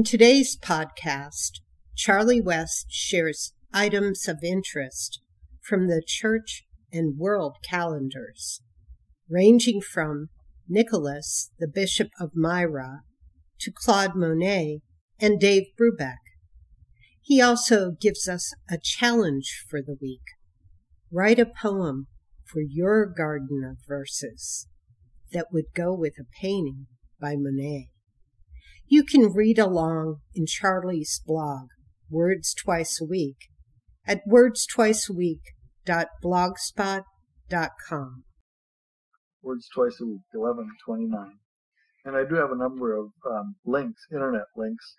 In today's podcast, Charlie West shares items of interest from the church and world calendars, ranging from Nicholas, the Bishop of Myra, to Claude Monet and Dave Brubeck. He also gives us a challenge for the week. Write a poem for your garden of verses that would go with a painting by Monet. You can read along in Charlie's blog, Words Twice a Week, at wordstwiceaweek.blogspot.com. Words Twice a Week, 1129. And I do have a number of um, links, internet links,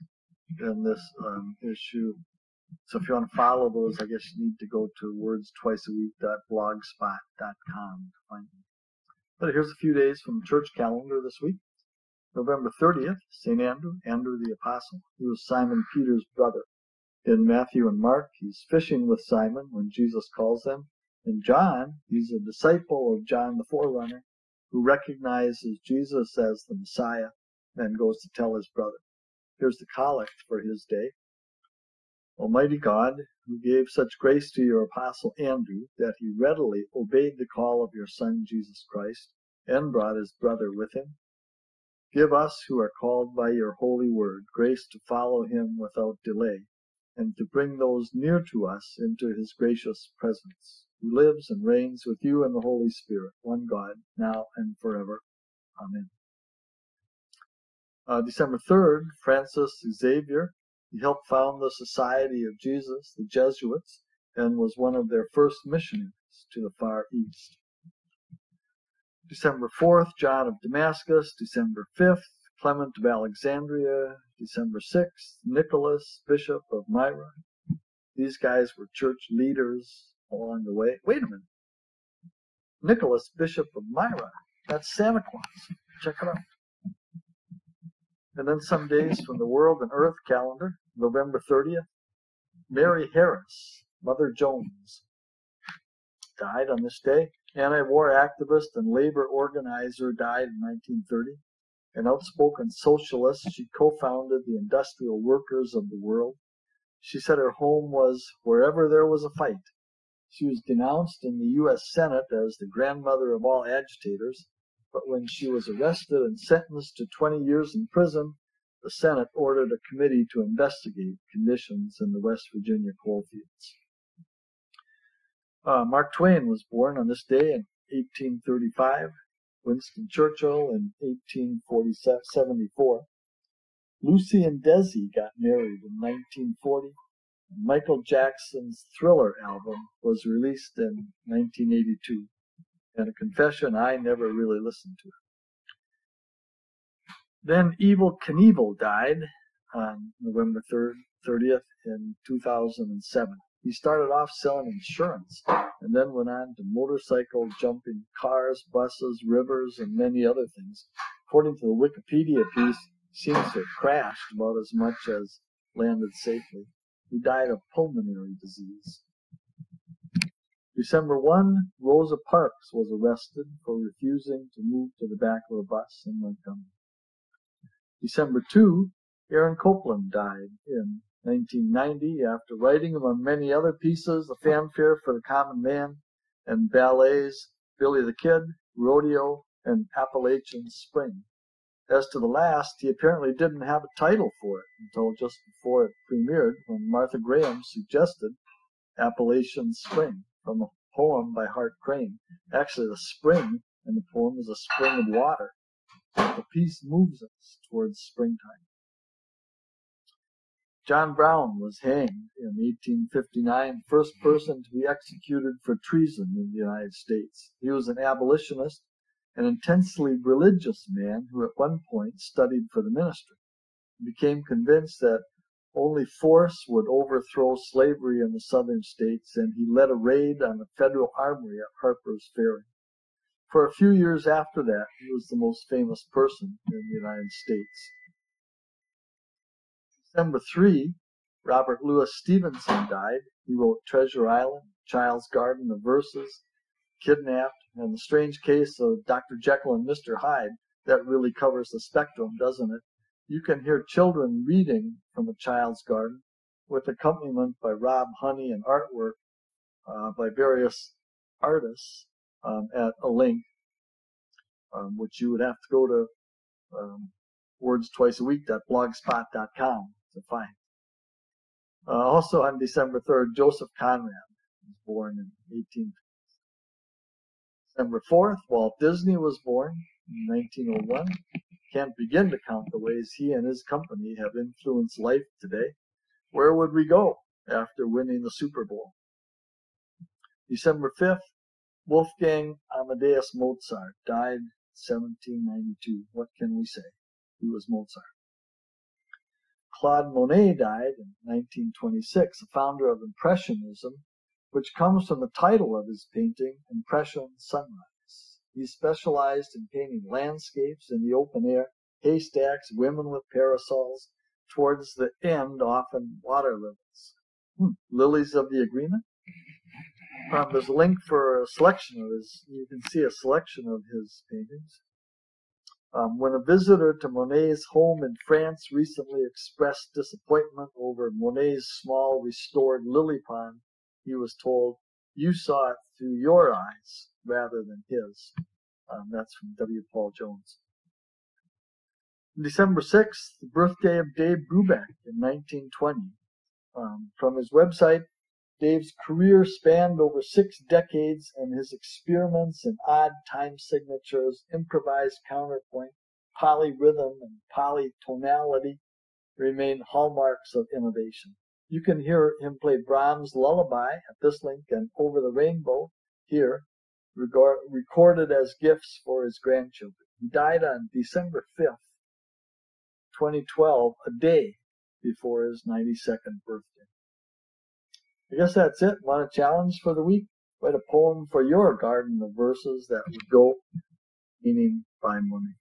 in this um, issue. So if you want to follow those, I guess you need to go to wordstwiceaweek.blogspot.com to find them. But here's a few days from church calendar this week. November 30th, St. Andrew, Andrew the Apostle. He was Simon Peter's brother. In Matthew and Mark, he's fishing with Simon when Jesus calls them. In John, he's a disciple of John the Forerunner who recognizes Jesus as the Messiah and goes to tell his brother. Here's the collect for his day. Almighty God, who gave such grace to your apostle Andrew that he readily obeyed the call of your Son Jesus Christ and brought his brother with him, Give us who are called by your holy word grace to follow him without delay, and to bring those near to us into his gracious presence, who lives and reigns with you in the Holy Spirit, one God, now and forever. Amen. Uh, December 3rd, Francis Xavier. He helped found the Society of Jesus, the Jesuits, and was one of their first missionaries to the Far East. December 4th, John of Damascus. December 5th, Clement of Alexandria. December 6th, Nicholas, Bishop of Myra. These guys were church leaders along the way. Wait a minute. Nicholas, Bishop of Myra. That's Santa Claus. Check it out. And then some days from the World and Earth calendar, November 30th, Mary Harris, Mother Jones, died on this day. Anti-war activist and labor organizer died in 1930. An outspoken socialist, she co-founded the Industrial Workers of the World. She said her home was wherever there was a fight. She was denounced in the U.S. Senate as the grandmother of all agitators, but when she was arrested and sentenced to 20 years in prison, the Senate ordered a committee to investigate conditions in the West Virginia coalfields. Uh, Mark Twain was born on this day in 1835, Winston Churchill in 1874. Lucy and Desi got married in 1940. Michael Jackson's Thriller album was released in 1982. And a confession, I never really listened to it. Then Evel Knievel died on November 3rd, 30th in 2007. He started off selling insurance and then went on to motorcycle jumping, cars, buses, rivers, and many other things. According to the Wikipedia piece, seems to have crashed about as much as landed safely. He died of pulmonary disease. December 1, Rosa Parks was arrested for refusing to move to the back of a bus in Montgomery. December 2, Aaron Copland died in 1990 after writing among many other pieces The fanfare for the common man and ballets Billy the Kid, Rodeo, and Appalachian Spring. As to the last, he apparently didn't have a title for it until just before it premiered when Martha Graham suggested Appalachian Spring from a poem by Hart Crane. Actually, the spring in the poem is a spring of water. The piece moves us towards springtime. John Brown was hanged in 1859, first person to be executed for treason in the United States. He was an abolitionist, an intensely religious man who at one point studied for the ministry. He became convinced that only force would overthrow slavery in the southern states, and he led a raid on the federal armory at Harper's Ferry. For a few years after that, he was the most famous person in the United States. December 3, Robert Louis Stevenson died. He wrote Treasure Island, Child's Garden of Verses, Kidnapped, and the strange case of Dr. Jekyll and Mr. Hyde. That really covers the spectrum, doesn't it? You can hear children reading from a child's garden with accompaniment by Rob Honey and artwork uh, by various artists um, at a link, um, which you would have to go to um, words twice a week.blogspot.com to find. Uh, also on December 3rd, Joseph Conrad was born in 18. December 4th, Walt Disney was born in 1901. Can't begin to count the ways he and his company have influenced life today. Where would we go after winning the Super Bowl? December 5th, Wolfgang Amadeus Mozart died 1792. What can we say? He was Mozart. Claude Monet died in 1926, the founder of Impressionism, which comes from the title of his painting, Impression Sunrise. He specialized in painting landscapes in the open air, haystacks, women with parasols, towards the end, often water lilies. Hmm. Lilies of the Agreement? Um, there's a link for a selection of his, you can see a selection of his paintings. Um, when a visitor to Monet's home in France recently expressed disappointment over Monet's small restored lily pond, he was told, You saw it through your eyes rather than his. Um, that's from W. Paul Jones. December 6th, the birthday of Dave Brubeck in 1920. Um, from his website, Dave's career spanned over six decades, and his experiments in odd time signatures, improvised counterpoint, polyrhythm, and polytonality remain hallmarks of innovation. You can hear him play Brahms' Lullaby at this link and Over the Rainbow here, regard, recorded as gifts for his grandchildren. He died on December 5th, 2012, a day before his 92nd birthday. I guess that's it. Want a challenge for the week? Write a poem for your garden of verses that would go meaning by Monet.